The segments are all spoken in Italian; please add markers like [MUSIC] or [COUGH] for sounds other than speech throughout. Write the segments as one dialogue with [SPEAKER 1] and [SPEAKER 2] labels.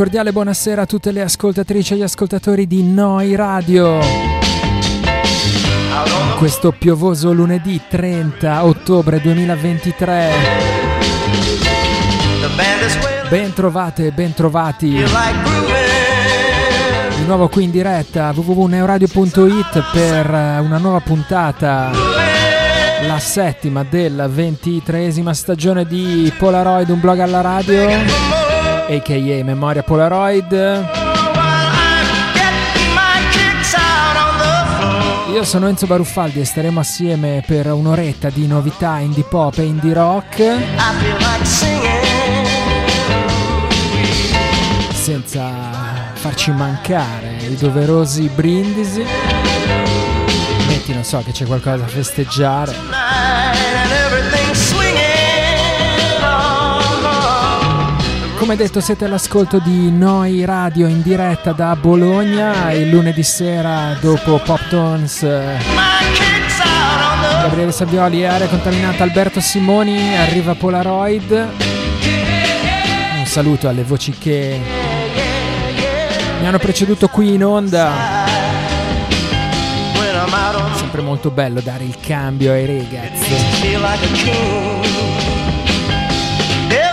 [SPEAKER 1] Cordiale buonasera a tutte le ascoltatrici e gli ascoltatori di Noi Radio. Questo piovoso lunedì 30 ottobre 2023. Ben trovate e ben trovati. Di nuovo qui in diretta www.neoradio.it per una nuova puntata la settima della ventitreesima stagione di Polaroid, un blog alla radio a.k.a. Memoria Polaroid. Io sono Enzo Baruffaldi e staremo assieme per un'oretta di novità indie pop e indie rock. Senza farci mancare i doverosi brindisi. Metti, non so, che c'è qualcosa da festeggiare. Come detto siete all'ascolto di Noi Radio in diretta da Bologna il lunedì sera dopo Pop Tones. Gabriele Savioli Area Contaminata Alberto Simoni arriva Polaroid. Un saluto alle voci che mi hanno preceduto qui in onda. Sempre molto bello dare il cambio ai ragazzi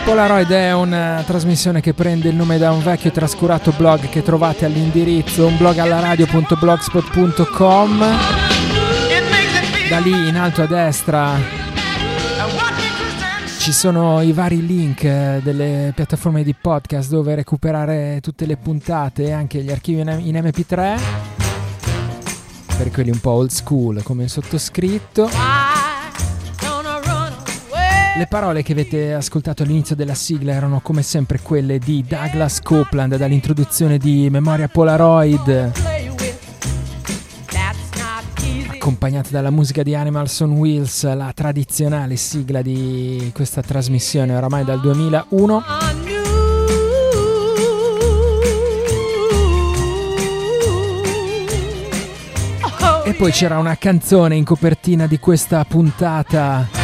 [SPEAKER 1] Polaroid è una trasmissione che prende il nome da un vecchio trascurato blog che trovate all'indirizzo unblogallaradio.blogspot.com Da lì in alto a destra ci sono i vari link eh, delle piattaforme di podcast dove recuperare tutte le puntate e anche gli archivi in MP3 per quelli un po' old school come il sottoscritto. Le parole che avete ascoltato all'inizio della sigla erano come sempre quelle di Douglas Copeland dall'introduzione di Memoria Polaroid, accompagnata dalla musica di Animals on Wheels, la tradizionale sigla di questa trasmissione oramai dal 2001. E poi c'era una canzone in copertina di questa puntata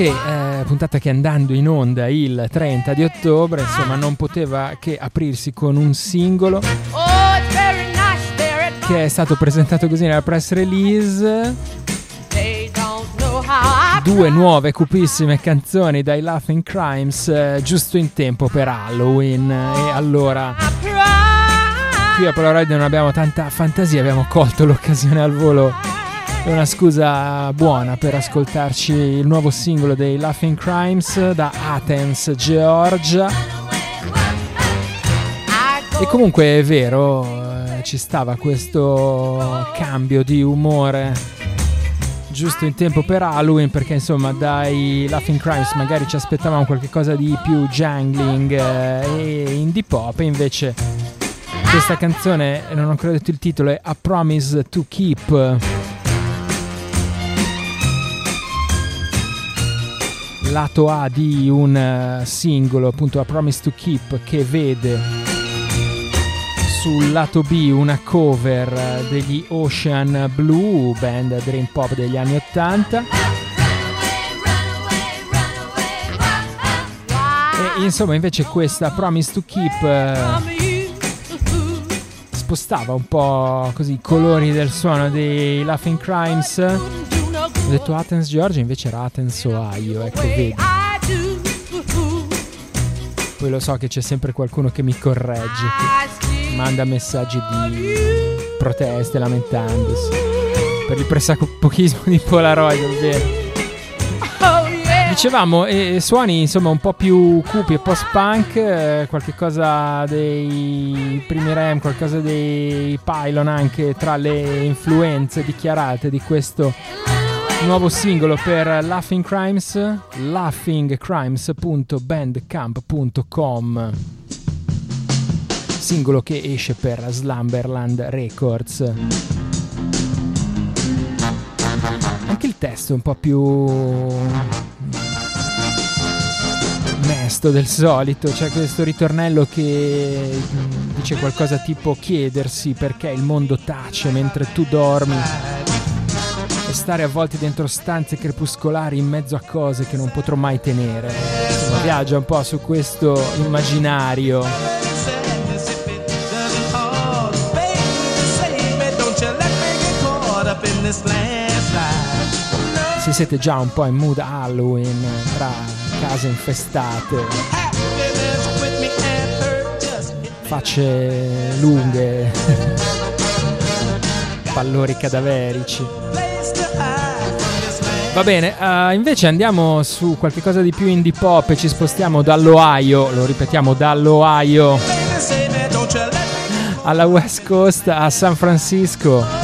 [SPEAKER 1] che eh, puntata che andando in onda il 30 di ottobre insomma non poteva che aprirsi con un singolo che è stato presentato così nella press release. Due nuove cupissime canzoni dai Laughing Crimes eh, giusto in tempo per Halloween. E allora qui a Polaroid non abbiamo tanta fantasia abbiamo colto l'occasione al volo è una scusa buona per ascoltarci il nuovo singolo dei Laughing Crimes da Athens, Georgia. E comunque è vero, eh, ci stava questo cambio di umore giusto in tempo per Halloween perché insomma dai Laughing Crimes magari ci aspettavamo qualcosa di più jangling eh, e indie pop e invece questa canzone, non ho ancora detto il titolo, è A Promise to Keep lato A di un eh, singolo, appunto A Promise to Keep, che vede sul lato B una cover eh, degli Ocean Blue, band dream pop degli anni 80. E insomma invece questa Promise to Keep eh, spostava un po' così i colori del suono dei Laughing Crimes ho detto Athens Georgia, invece era Athens Ohio, ecco, vedi. Poi lo so che c'è sempre qualcuno che mi corregge, che manda messaggi di proteste lamentandosi per il pressapochismo di Polaroid, ovvero. Dicevamo, eh, suoni insomma un po' più cupi e post-punk, eh, qualche cosa dei primi Ram, qualcosa dei Pylon anche tra le influenze dichiarate di questo nuovo singolo per Laughing Crimes, laughingcrimes.bandcamp.com. Singolo che esce per Slumberland Records. Anche il testo è un po' più mesto del solito, c'è questo ritornello che dice qualcosa tipo chiedersi perché il mondo tace mentre tu dormi
[SPEAKER 2] stare avvolti dentro stanze crepuscolari in mezzo a cose che non potrò mai tenere. Insomma, viaggia un po' su questo immaginario. Se siete già un po' in mood Halloween tra case infestate facce lunghe, [LAUGHS] pallori cadaverici. Va bene, uh, invece andiamo su qualcosa di più indie pop e ci spostiamo dall'Ohio, lo ripetiamo dall'Ohio alla West Coast a San Francisco.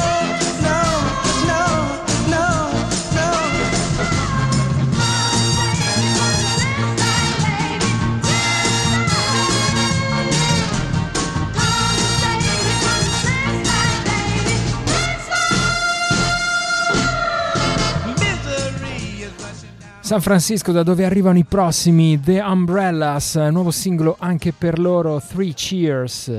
[SPEAKER 2] San Francisco da dove arrivano i prossimi The Umbrellas, nuovo singolo anche per loro Three Cheers.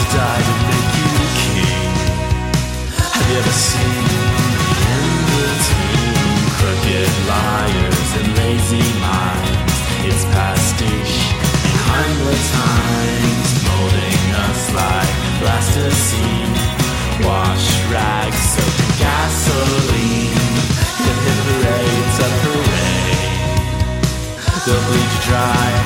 [SPEAKER 2] to die to make you king. Have you ever seen crooked liars and lazy minds? It's pastiche times, molding us like. Wash rags soaked in gasoline. A parade. They'll bleed you dry.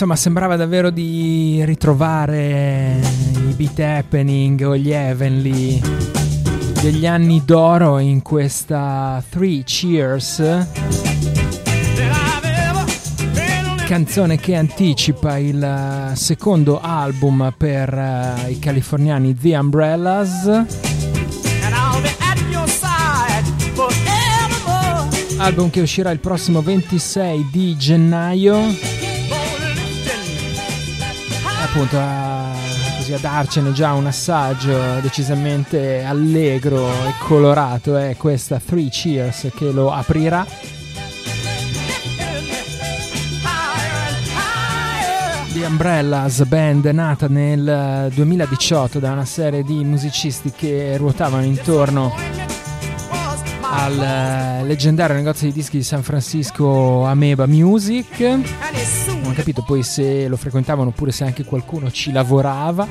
[SPEAKER 2] Insomma sembrava davvero di ritrovare i beat happening o gli Heavenly degli anni d'oro in questa Three Cheers. Canzone che anticipa il secondo album per uh, i californiani The Umbrellas. Album che uscirà il prossimo 26 di gennaio appunto a
[SPEAKER 3] così a darcene già un assaggio decisamente allegro e colorato è questa Three Cheers che lo aprirà. The Umbrellas, band nata nel 2018 da una serie di musicisti che ruotavano intorno al eh, leggendario negozio di dischi di San Francisco Ameba Music. Non ho capito poi se lo frequentavano oppure se anche qualcuno ci lavorava.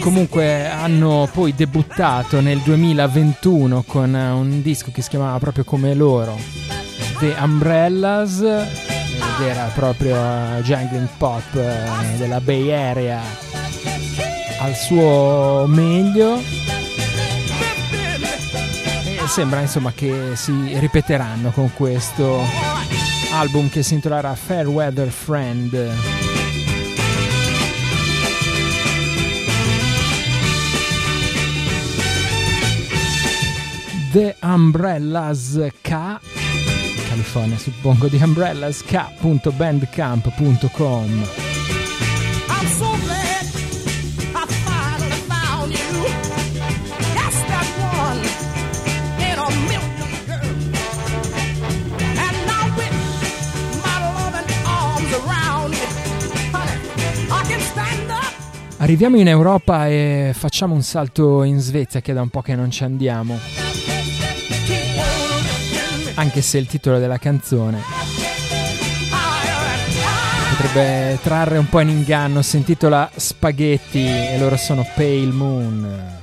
[SPEAKER 3] Comunque hanno poi debuttato nel 2021 con un disco che si chiamava proprio come loro, The Umbrellas, ed era proprio jangling pop eh, della Bay Area al suo meglio sembra insomma che si ripeteranno con questo album che si intitolerà Fairweather Friend. The Umbrellas K California suppongo The Umbrellas K.bandcamp.com Arriviamo in Europa e facciamo un salto in Svezia che è da un po' che non ci andiamo. Anche se il titolo della canzone potrebbe trarre un po' in inganno, si intitola Spaghetti e loro sono Pale Moon.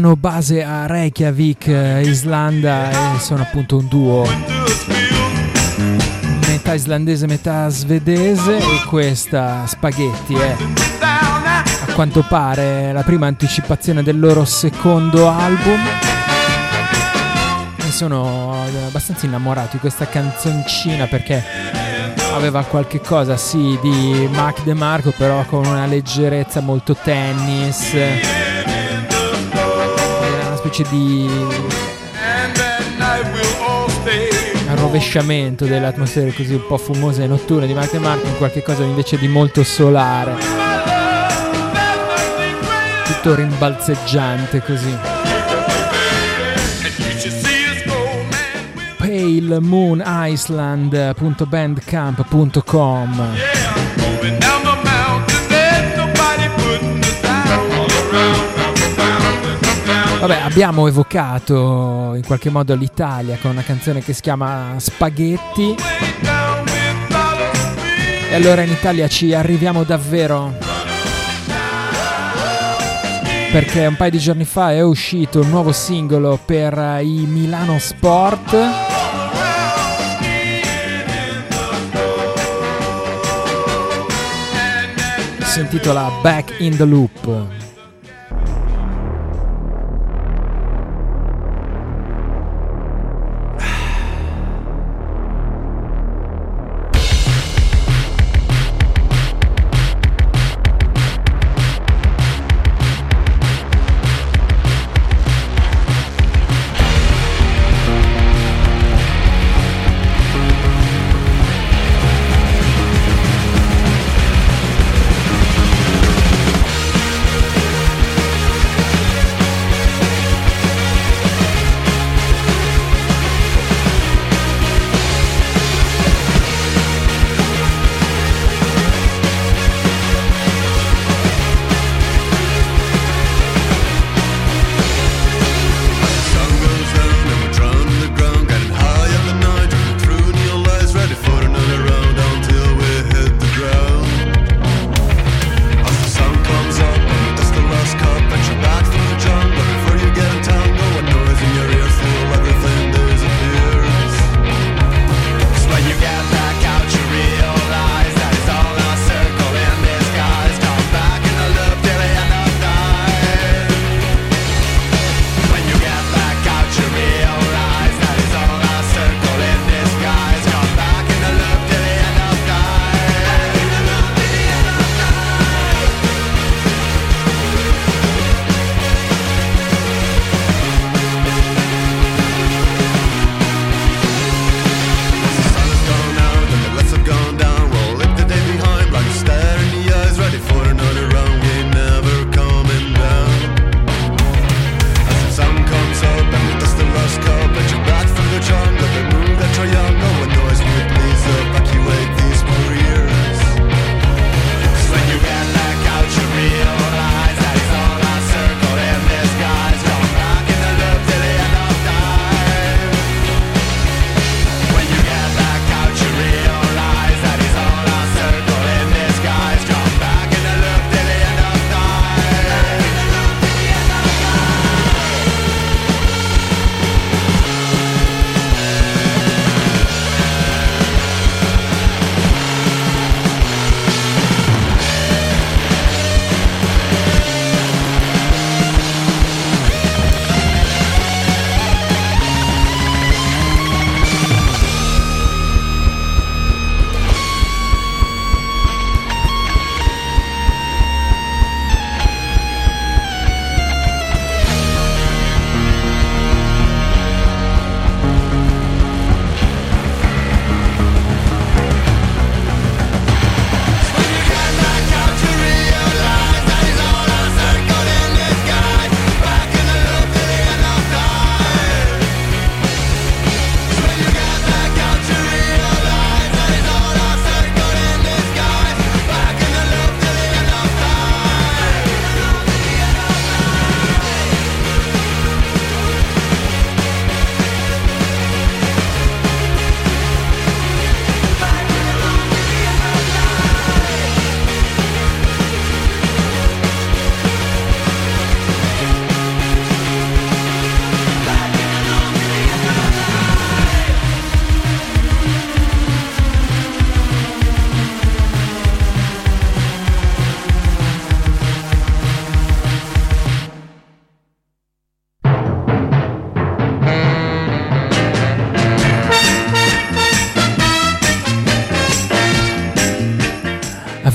[SPEAKER 1] Fanno base a Reykjavik, Islanda e sono appunto un duo. Metà islandese, metà svedese e questa spaghetti è a quanto pare la prima anticipazione del loro secondo album. E sono abbastanza innamorato di questa canzoncina perché aveva qualche cosa sì di Mac DeMarco però con una leggerezza molto tennis specie di rovesciamento delle atmosfere così un po' fumose e notturne di Mac DeMarco in qualche cosa invece di molto solare. Tutto rimbalzeggiante così. Palemooniceland.bandcamp.com Vabbè, abbiamo evocato in qualche modo l'Italia con una canzone che si chiama Spaghetti. E allora in Italia ci arriviamo davvero. Perché un paio di giorni fa è uscito un nuovo singolo per i Milano Sport. Si intitola Back in the Loop.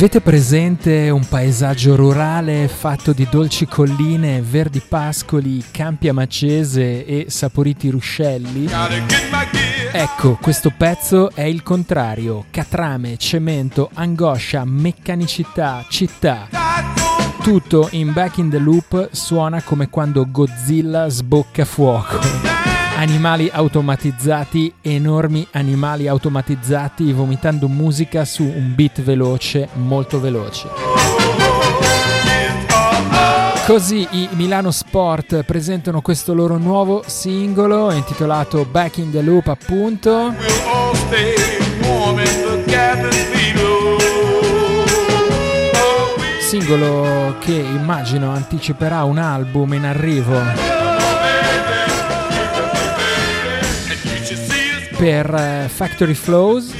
[SPEAKER 1] Avete presente un paesaggio rurale fatto di dolci colline, verdi pascoli, campi a macese e saporiti ruscelli? Ecco, questo pezzo è il contrario. Catrame, cemento, angoscia, meccanicità, città. Tutto in Back in the Loop suona come quando Godzilla sbocca fuoco animali automatizzati, enormi animali automatizzati vomitando musica su un beat veloce, molto veloce. Così i Milano Sport presentano questo loro nuovo singolo intitolato Back in the Loop appunto. Singolo che immagino anticiperà un album in arrivo. Per uh, Factory Flows.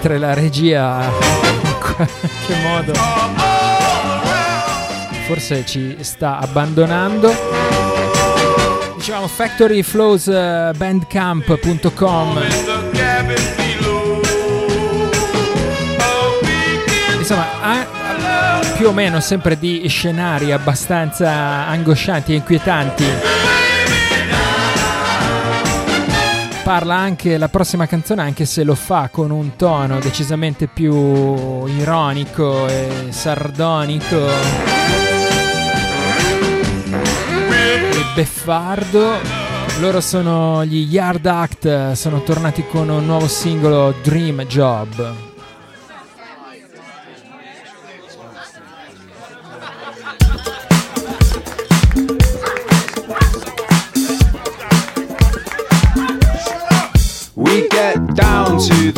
[SPEAKER 1] mentre la regia [LAUGHS] qualche modo forse ci sta abbandonando. Diciamo factoryflowsbandcamp.com Insomma, ha, più o meno sempre di scenari abbastanza angoscianti e inquietanti. Parla anche la prossima canzone, anche se lo fa con un tono decisamente più ironico e sardonico e beffardo. Loro sono gli Yard Act, sono tornati con un nuovo singolo Dream Job.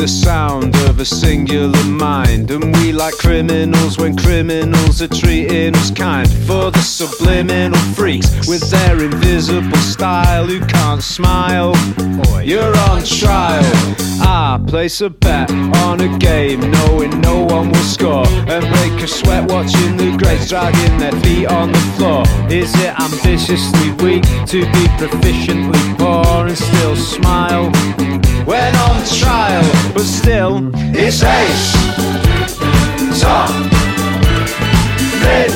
[SPEAKER 4] The sound of a singular mind. And we like criminals when criminals are treating us kind. For the subliminal freaks with their invisible style who can't smile. You're on trial. I place a bet on a game, knowing no one will score. And break a sweat watching the greats dragging their feet on the floor. Is it ambitiously weak to be proficiently poor and still smile? When on trial but still, it's ace, top, mid,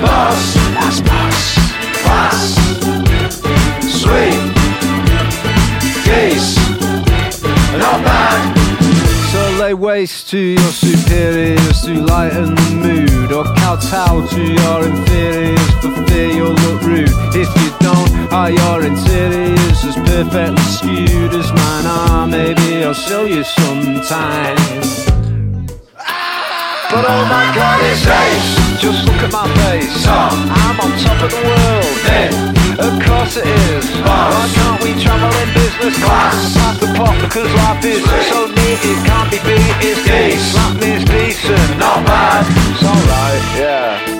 [SPEAKER 4] boss, that's boss, class, sweet, geese, not bad. So lay waste to your superiors to lighten the mood, or kowtow to your inferiors for fear you'll look rude. If you are your interiors as perfectly skewed as mine are? Maybe I'll show you sometime. But oh my god, it's ace! Just look at my face. I'm on top of the world. Of course it is. Why can't we travel in business class? Pass the pot because life is so neat it can't be beat. It's decent. Slap me is decent. Not bad. It's alright, yeah.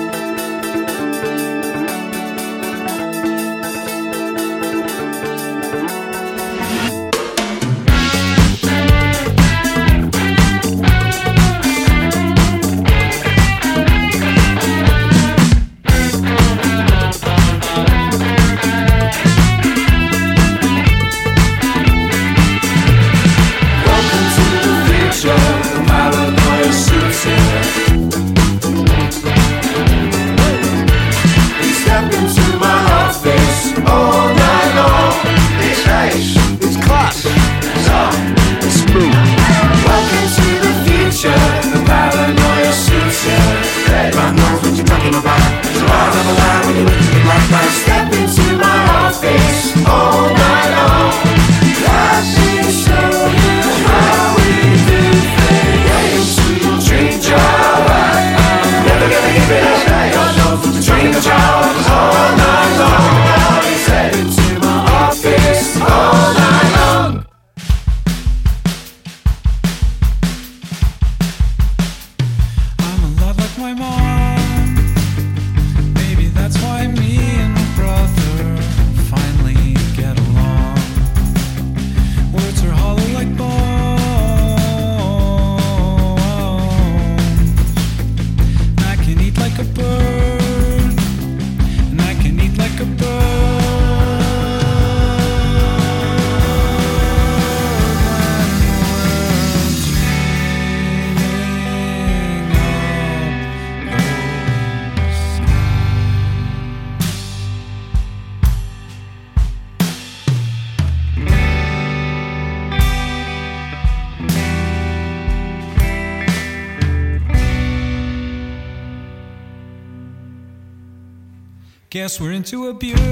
[SPEAKER 5] Guess we're into a
[SPEAKER 1] abuse.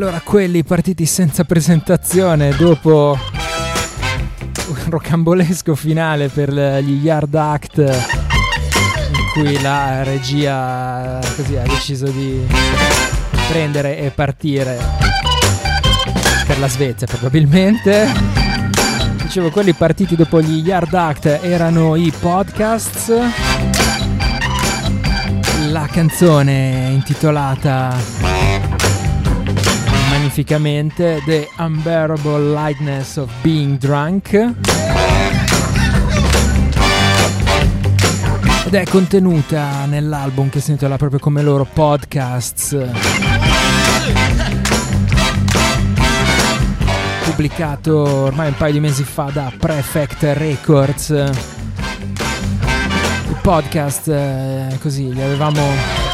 [SPEAKER 1] Allora quelli partiti senza presentazione dopo un rocambolesco finale per gli Yard Act in cui la regia così ha deciso di prendere e partire per la Svezia probabilmente. Dicevo, quelli partiti dopo gli Yard Act erano i podcasts. La canzone intitolata magnificamente The Unbearable Lightness of Being Drunk. Ed è contenuta nell'album che si intitola proprio come loro Podcasts. Pubblicato ormai un paio di mesi fa da Prefect Records. Il podcast eh, così li avevamo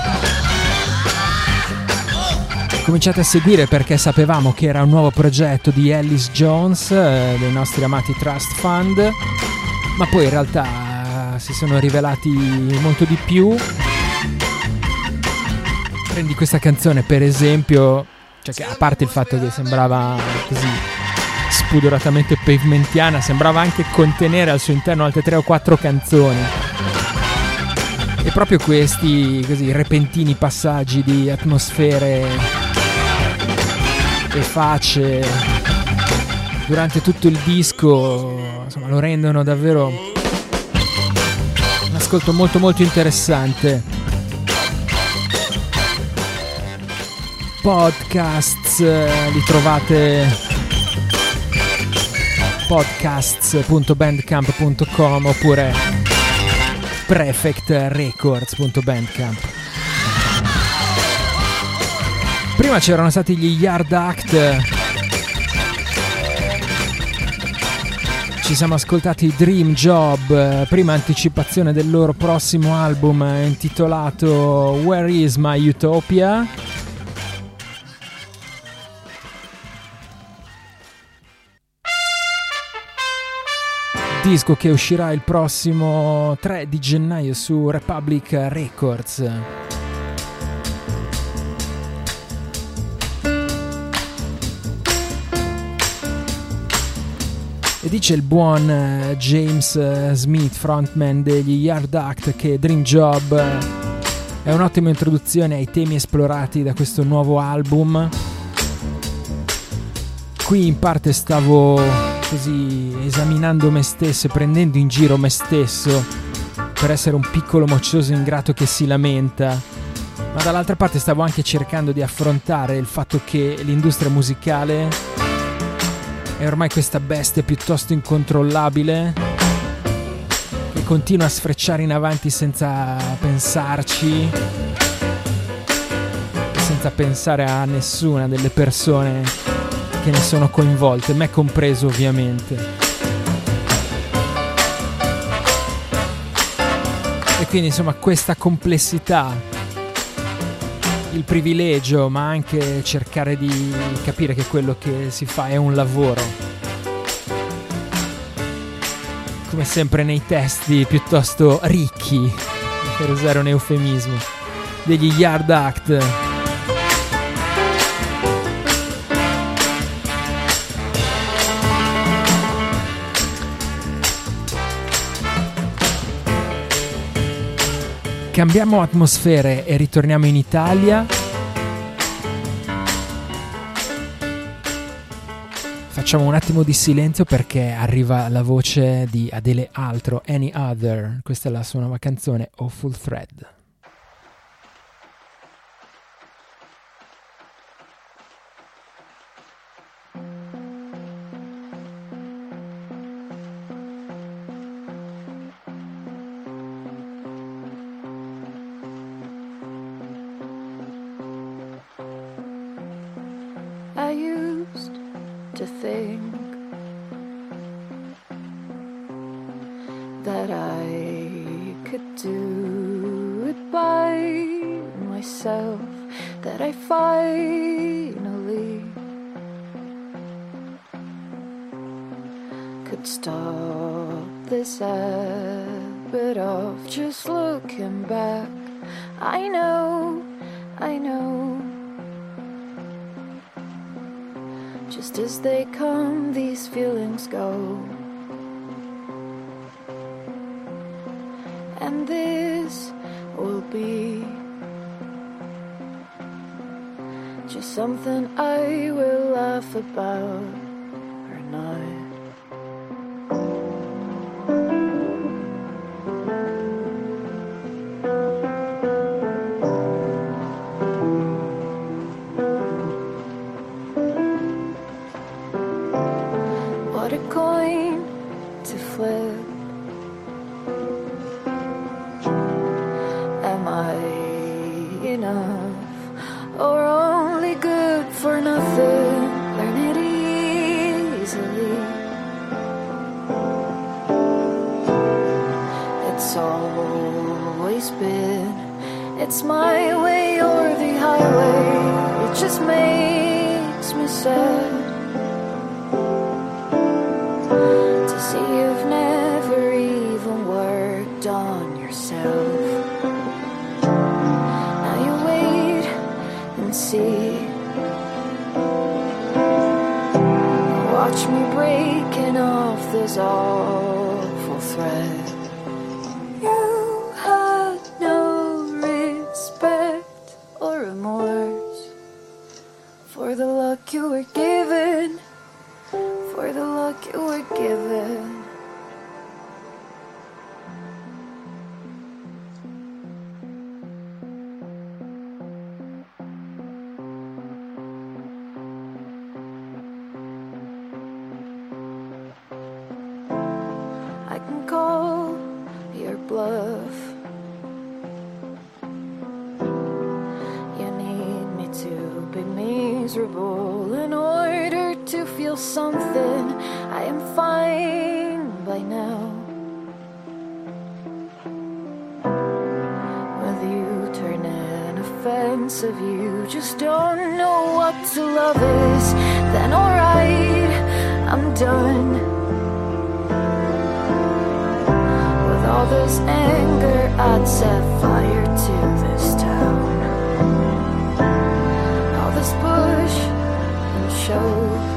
[SPEAKER 1] cominciate a seguire perché sapevamo che era un nuovo progetto di Ellis Jones, eh, dei nostri amati Trust Fund, ma poi in realtà eh, si sono rivelati molto di più. Prendi questa canzone per esempio, cioè che a parte il fatto che sembrava così spudoratamente pavementiana, sembrava anche contenere al suo interno altre tre o quattro canzoni. E proprio questi così repentini passaggi di atmosfere e facce durante tutto il disco insomma, lo rendono davvero un ascolto molto molto interessante. Podcasts, eh, li trovate podcasts.bandcamp.com oppure prefectrecords.bandcamp Prima c'erano stati gli Yard Act. Ci siamo ascoltati Dream Job, prima anticipazione del loro prossimo album intitolato Where is My Utopia? Disco che uscirà il prossimo 3 di gennaio su Republic Records. E dice il buon eh, James eh, Smith, frontman degli Yard Act, che Dream Job eh, è un'ottima introduzione ai temi esplorati da questo nuovo album. Qui in parte stavo così esaminando me stesso prendendo in giro me stesso per essere un piccolo moccioso ingrato che si lamenta. Ma dall'altra parte stavo anche cercando di affrontare il fatto che l'industria musicale è ormai questa bestia piuttosto incontrollabile che continua a sfrecciare in avanti senza pensarci, senza pensare a nessuna delle persone che ne sono coinvolte, me compreso ovviamente. E quindi insomma questa complessità il privilegio, ma anche cercare di capire che quello che si fa è un lavoro. Come sempre nei testi piuttosto ricchi, per usare un eufemismo, degli Yard Act. Cambiamo atmosfere e ritorniamo in Italia. Facciamo un attimo di silenzio perché arriva la voce di Adele Altro, Any Other. Questa è la sua nuova canzone, Awful Thread.
[SPEAKER 6] Myself, that I finally could stop this habit of just looking back. I know, I know. Just as they come, these feelings go. Something I will laugh about miserable in order to feel something. I am fine by now. With you turning offensive, you just don't know what to love is. Then alright, I'm done. With all this anger, I'd set fire show.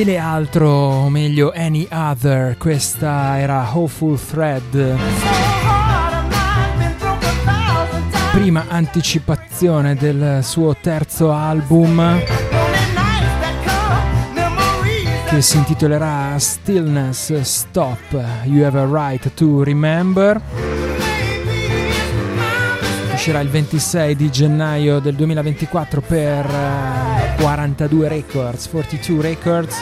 [SPEAKER 1] Adele Altro, o meglio Any Other, questa era Hopeful Thread. Prima anticipazione del suo terzo album che si intitolerà Stillness Stop, You Have a Right to Remember. Uscirà il 26 di gennaio del 2024 per eh, 42 Records, 42 Records.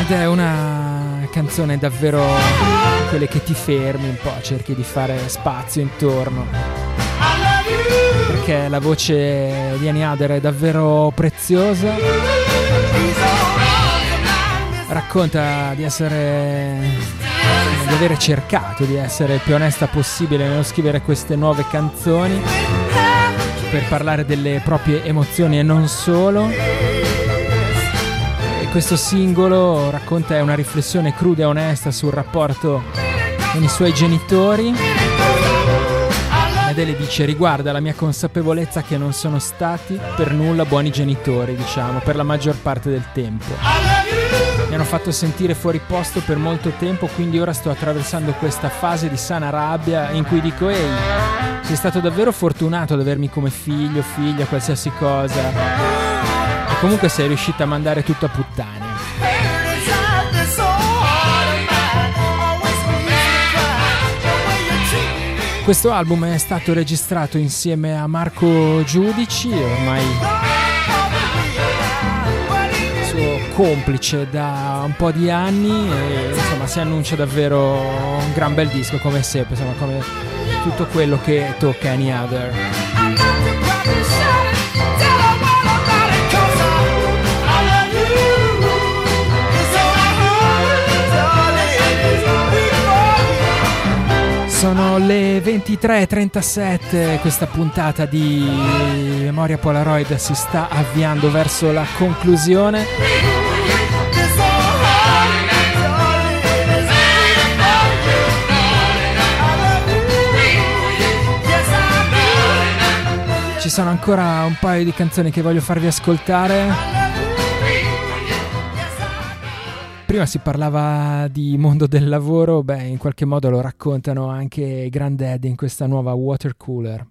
[SPEAKER 1] Ed è una canzone davvero quelle che ti fermi un po', cerchi di fare spazio intorno. Perché la voce di Annie Ader è davvero preziosa. Racconta di essere di avere cercato di essere il più onesta possibile nello scrivere queste nuove canzoni per parlare delle proprie emozioni e non solo. E questo singolo racconta una riflessione cruda e onesta sul rapporto con i suoi genitori. Adele dice riguarda la mia consapevolezza che non sono stati per nulla buoni genitori, diciamo, per la maggior parte del tempo. Hanno fatto sentire fuori posto per molto tempo, quindi ora sto attraversando questa fase di sana rabbia in cui dico ehi, sei stato davvero fortunato ad avermi come figlio, figlia, qualsiasi cosa. E comunque sei riuscita a mandare tutto a puttane. Questo album è stato registrato insieme a Marco Giudici, ormai complice da un po' di anni e insomma si annuncia davvero un gran bel disco come sempre, insomma come tutto quello che tocca Any Other. Sono le 23.37, questa puntata di Memoria Polaroid si sta avviando verso la conclusione. Sono ancora un paio di canzoni che voglio farvi ascoltare. Prima si parlava di mondo del lavoro, beh, in qualche modo lo raccontano anche i Grandad in questa nuova water cooler.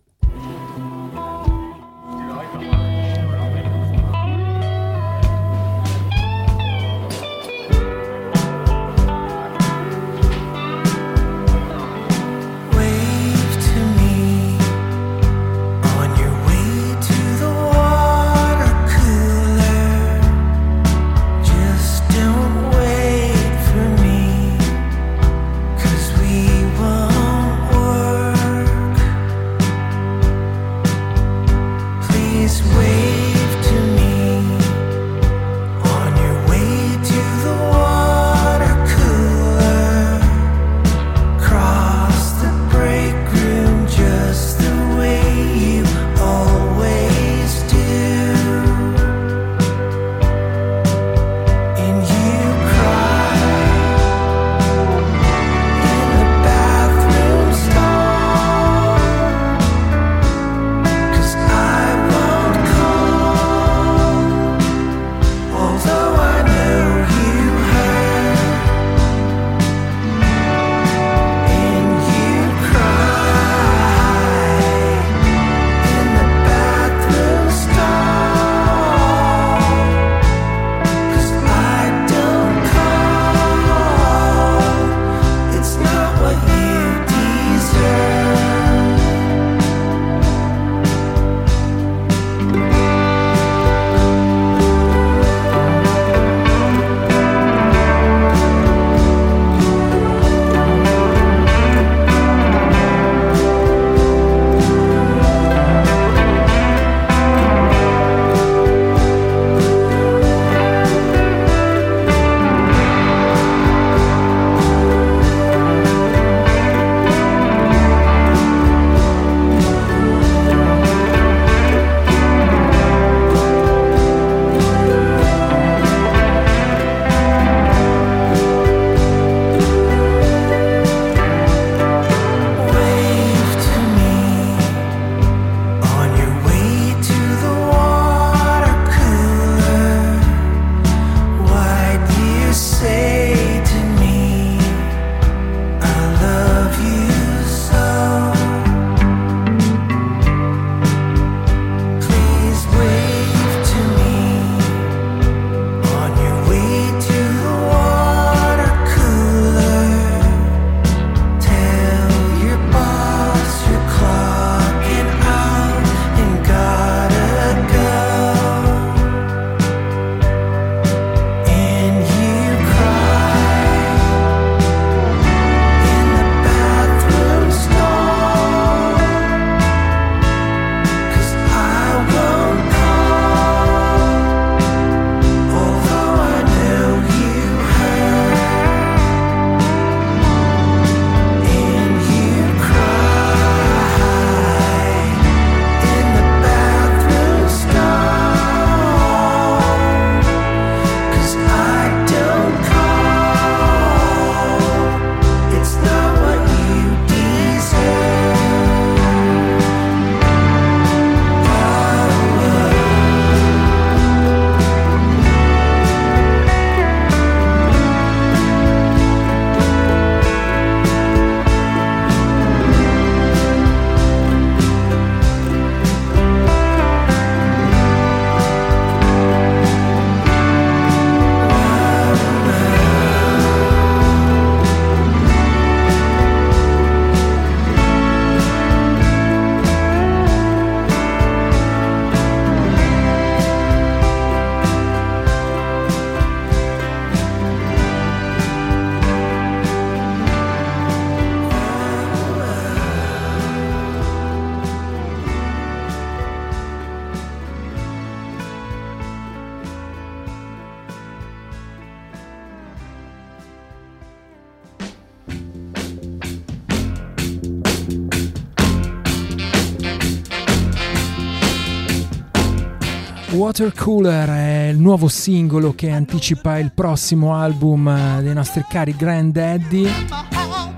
[SPEAKER 7] Water Cooler
[SPEAKER 1] è il nuovo singolo che anticipa il prossimo album eh, dei nostri cari Granddaddy,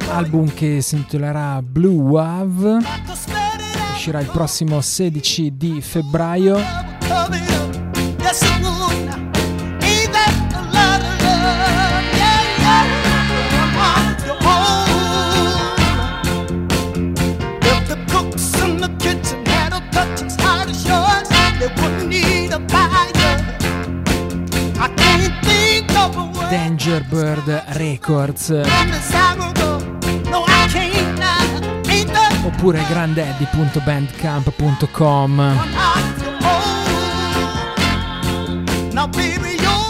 [SPEAKER 1] album che si intitolerà Blue Wave, uscirà il prossimo 16 di febbraio.
[SPEAKER 8] Wouldn't need
[SPEAKER 1] Danger Bird Records oppure
[SPEAKER 8] you're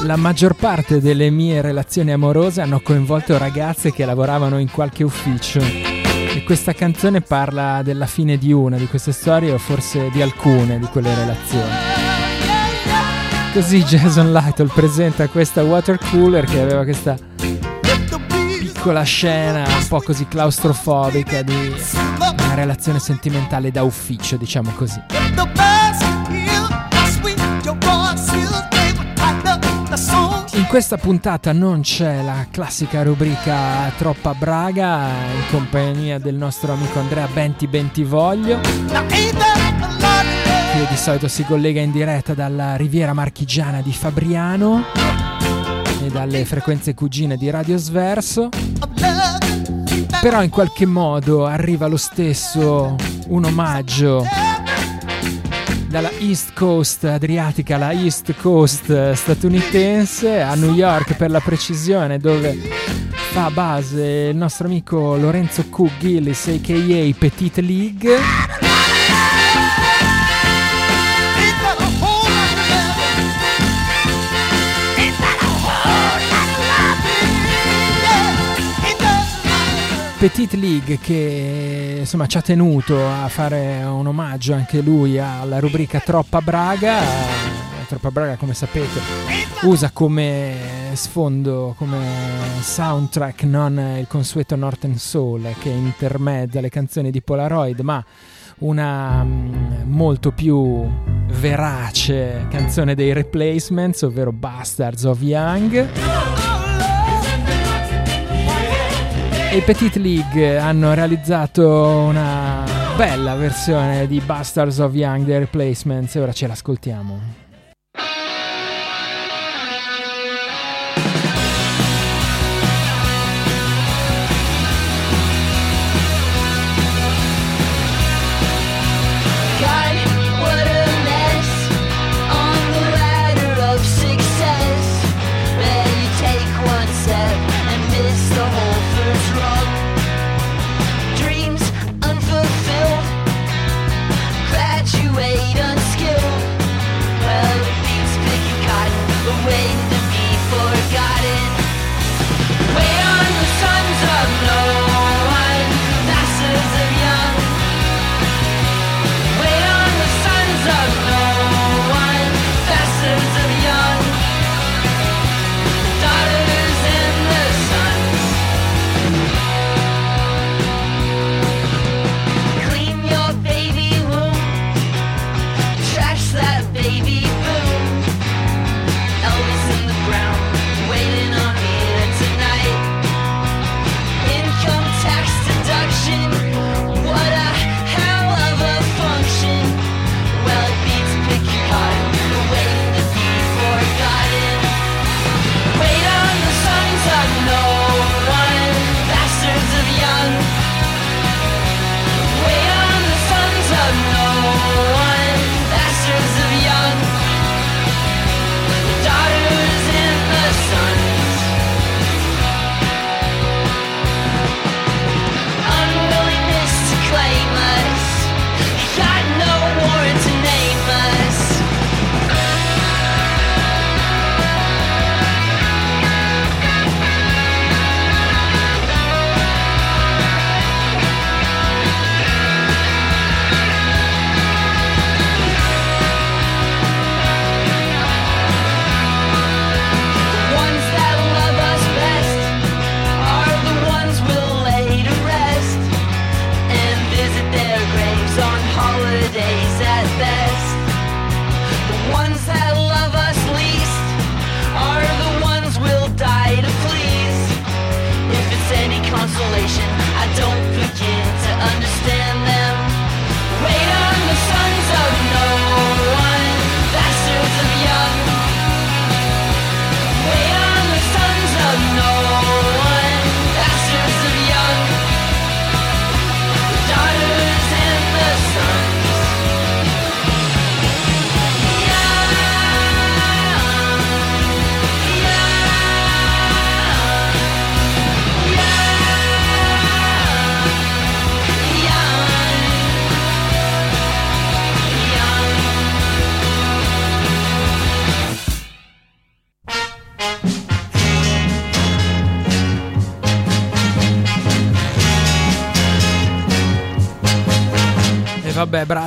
[SPEAKER 1] La maggior parte delle mie relazioni amorose hanno coinvolto ragazze che lavoravano in qualche ufficio. E questa canzone parla della fine di una di queste storie o forse di alcune di quelle relazioni. Così Jason Lytle presenta questa water cooler che aveva questa piccola scena un po' così claustrofobica di una relazione sentimentale da ufficio, diciamo così. In questa puntata non c'è la classica rubrica Troppa Braga in compagnia del nostro amico Andrea Benti Bentivoglio che di solito si collega in diretta dalla riviera marchigiana di Fabriano e dalle frequenze cugine di Radio Sverso. Però in qualche modo arriva lo stesso un omaggio dalla East Coast adriatica alla East Coast statunitense a New York per la precisione dove fa base il nostro amico Lorenzo Cook Gillis aka Petite League Petite League che insomma ci ha tenuto a fare un omaggio anche lui alla rubrica Troppa Braga. Eh, Troppa Braga, come sapete, usa come sfondo, come soundtrack non il consueto Northern Soul che intermezza le canzoni di Polaroid, ma una mm, molto più verace canzone dei Replacements, ovvero Bastards of Young. I Petite League hanno realizzato una bella versione di Bastards of Young dei Replacements e ora ce l'ascoltiamo.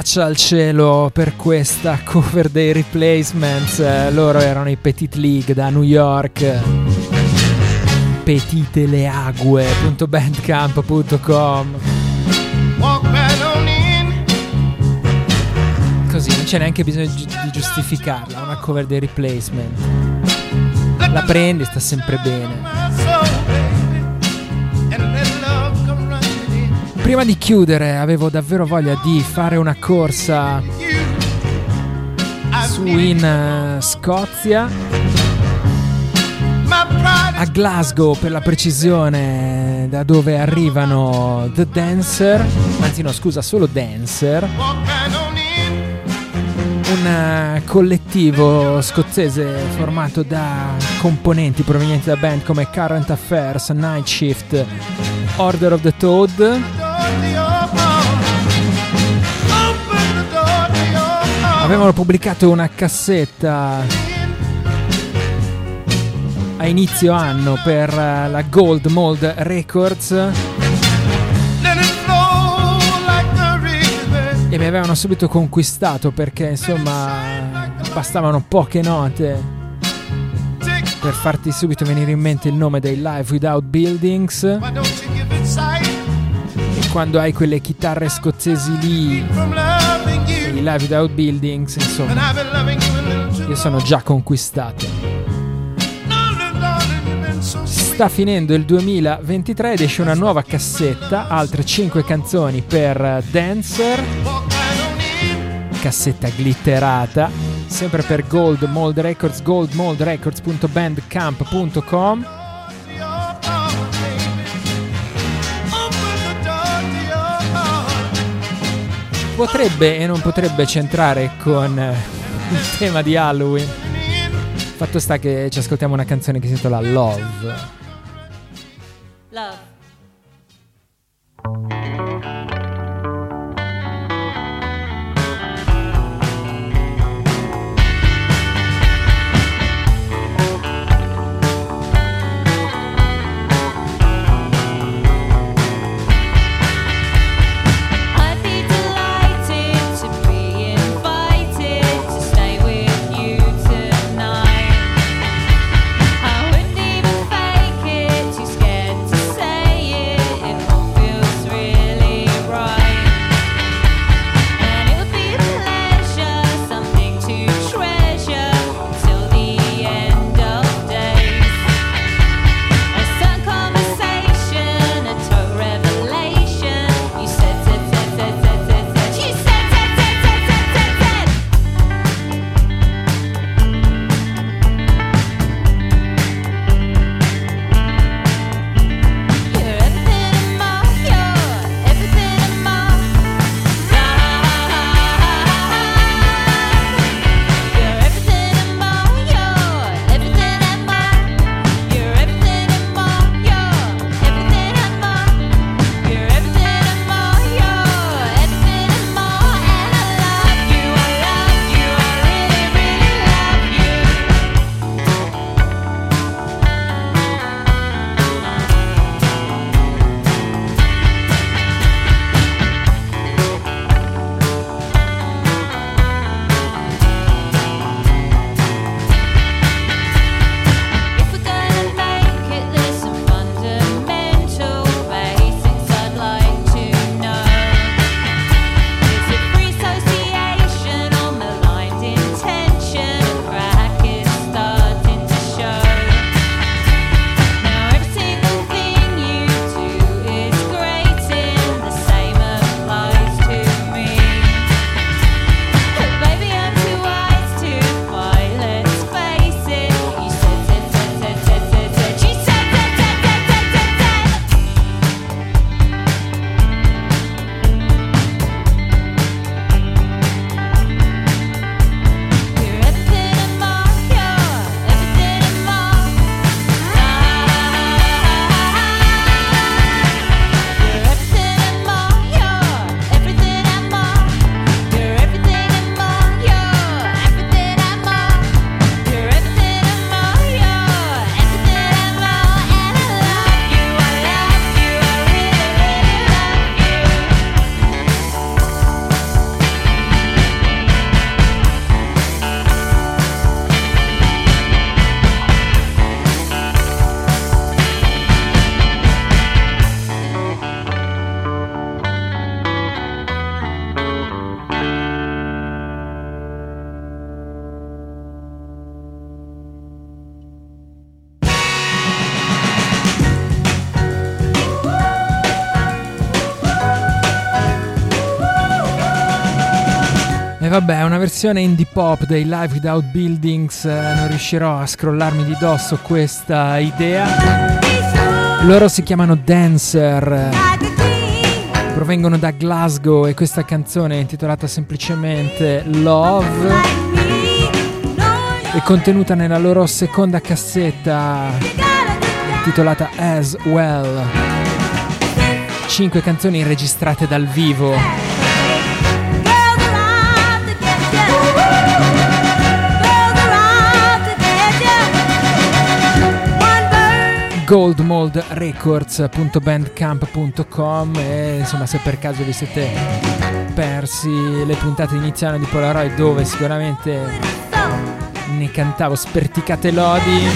[SPEAKER 1] Braccia al cielo per questa cover dei replacements. Loro erano i Petit League da New York. petiteleague.bandcamp.com
[SPEAKER 8] on in.
[SPEAKER 1] Così non c'è neanche bisogno di di giustificarla, una cover dei replacement. La prendi, sta sempre bene. Prima di chiudere avevo davvero voglia di fare una corsa su in eh, Scozia, a Glasgow per la precisione, da dove arrivano The Dancer, anzi no scusa, solo Dancer, un eh, collettivo scozzese formato da componenti provenienti da band come Current Affairs, Night Shift, Order of the Toad, Avevano pubblicato una cassetta a inizio anno per eh, la Gold Mold Records. E mi avevano subito conquistato perché insomma bastavano poche note. Per farti subito venire in mente il nome dei Live Without Buildings quando hai quelle chitarre scozzesi lì i? Live Without Buildings insomma. Io sono già conquistato. Sta finendo il 2023 ed esce una nuova cassetta altre 5 canzoni per eh, Dancer. Cassetta glitterata sempre per Gold Mold Records goldmoldrecords.bandcamp.com potrebbe e non potrebbe centrare con eh, il tema di Halloween fatto sta che ci ascoltiamo una canzone che si intitola Love
[SPEAKER 3] Love.
[SPEAKER 1] Vabbè, una versione indie pop dei Live Without Buildings, eh, non riuscirò a scrollarmi di dosso questa idea. Loro si chiamano Dancer, provengono da Glasgow e questa canzone è intitolata semplicemente Love. È contenuta nella loro seconda cassetta intitolata As Well. Cinque canzoni registrate dal vivo. goldmoldrecords.bandcamp.com e insomma se per caso vi siete persi le puntate iniziali di Polaroid dove sicuramente ne cantavo sperticate lodi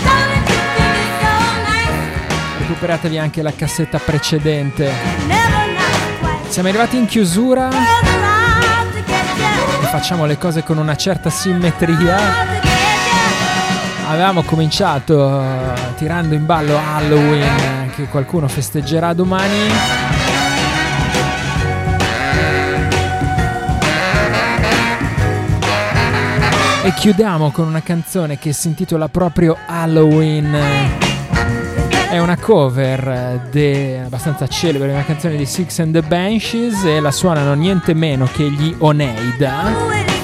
[SPEAKER 1] recuperatevi anche la cassetta precedente. Siamo arrivati in chiusura. Facciamo le cose con una certa simmetria avevamo cominciato eh, tirando in ballo Halloween eh, che qualcuno festeggerà domani. E chiudiamo con una canzone che si intitola proprio Halloween. È una cover de, abbastanza celebre, una canzone di Six and the Banshees e la suonano niente meno che gli Oneida.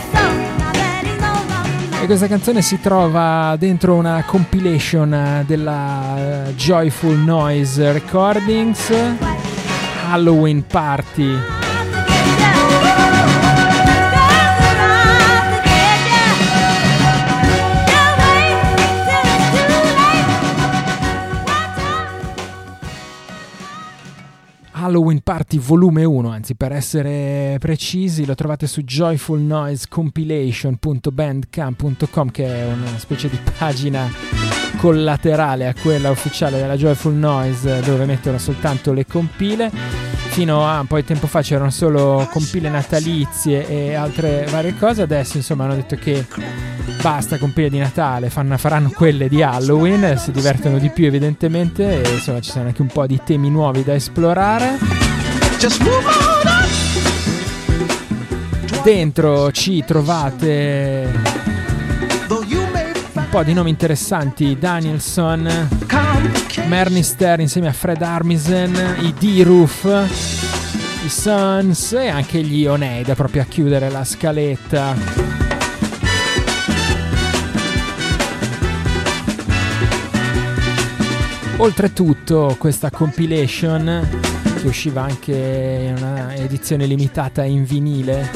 [SPEAKER 1] Questa canzone si trova dentro una compilation della Joyful Noise Recordings Halloween Party. Halloween Party volume 1, anzi per essere precisi lo trovate su joyfulnoisecompilation.bandcamp.com che è una specie di pagina collaterale a quella ufficiale della Joyful Noise dove mettono soltanto le compile. Fino a un po' tempo fa c'erano solo compile natalizie e altre varie cose, adesso insomma hanno detto che basta compile di Natale, fanno, faranno quelle di Halloween, si divertono di più evidentemente e insomma ci sono anche un po' di temi nuovi da esplorare. Dentro ci trovate un po' di nomi interessanti, Danielson, Mernister insieme a Fred Armisen, i D-Roof, i Suns e anche gli Oneida proprio a chiudere la scaletta. Oltretutto questa compilation che usciva anche in una edizione limitata in vinile,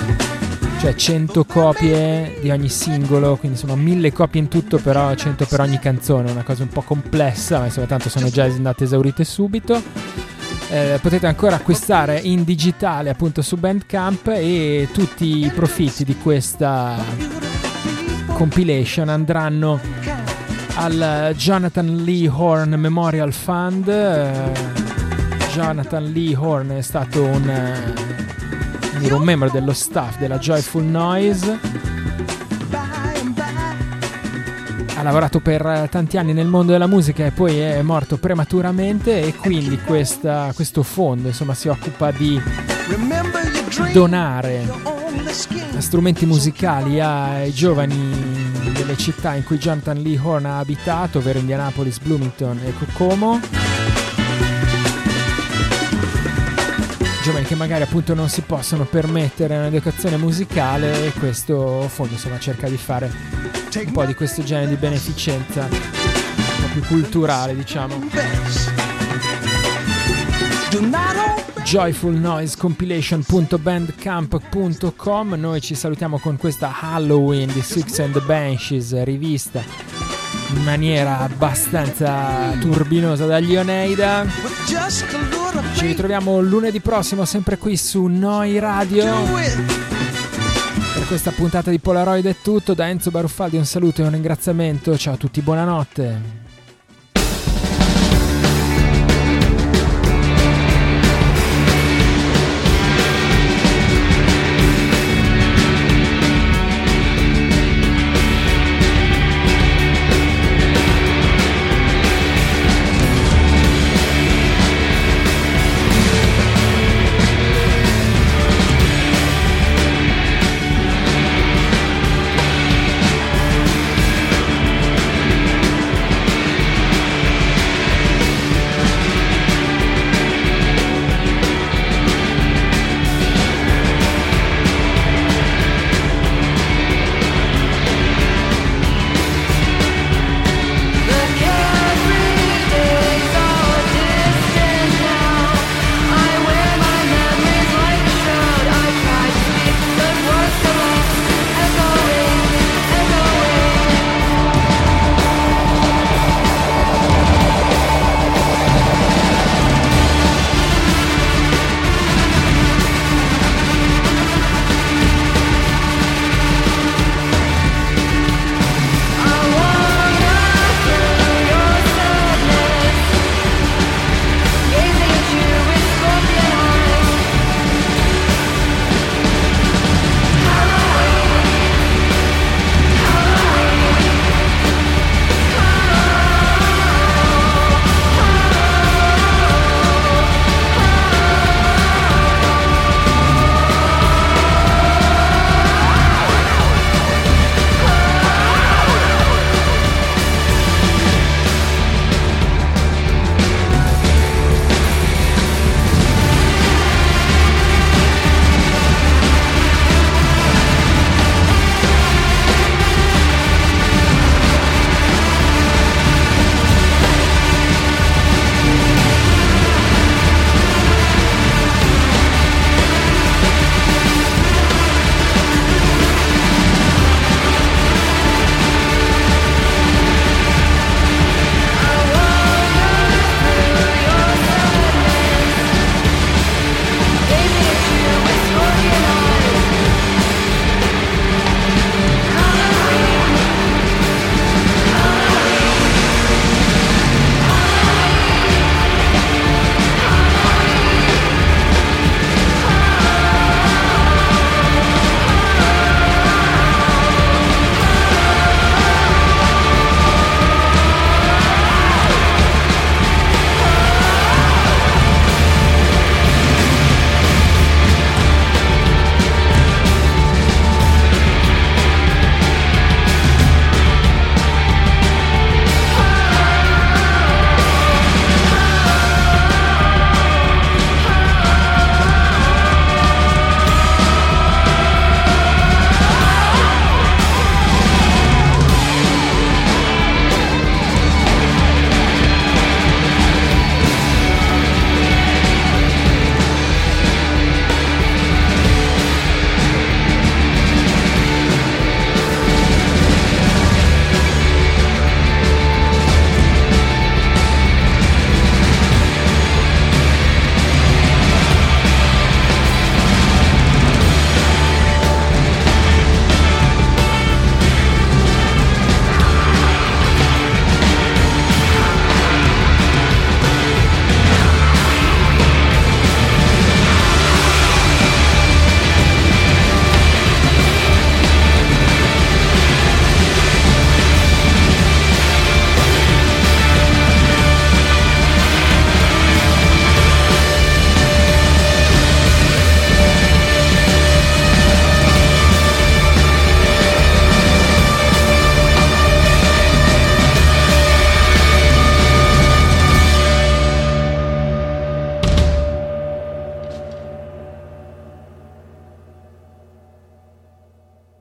[SPEAKER 1] cioè 100 copie di ogni singolo, quindi insomma 1000 copie in tutto, però 100 per ogni canzone, una cosa un po' complessa, ma insomma tanto sono già andate esaurite subito. Eh, potete ancora acquistare in digitale appunto su Bandcamp e tutti i profitti di questa compilation andranno al Jonathan Lee Horn Memorial Fund. Eh, Jonathan Lee Horn è stato un, eh, un membro dello staff della Joyful Noise. Ha lavorato per tanti anni nel mondo della musica e poi è morto prematuramente e quindi questa, questo fondo insomma, si occupa di donare strumenti musicali ai giovani delle città in cui Jonathan Lee Horn ha abitato, ovvero Indianapolis, Bloomington e Kokomo. Giovani che magari appunto non si possono permettere un'educazione musicale e questo fondo insomma cerca di fare un po' di questo genere di beneficenza un po' più culturale diciamo. joyfulnoisecompilation.bandcamp.com Noi ci salutiamo con questa Halloween di Six and the Banshees rivista in maniera abbastanza turbinosa dagli Oneida. Ci ritroviamo lunedì prossimo sempre qui su Noi Radio. Per questa puntata di Polaroid è tutto, da Enzo Baruffaldi un saluto e un ringraziamento, ciao a tutti, buonanotte.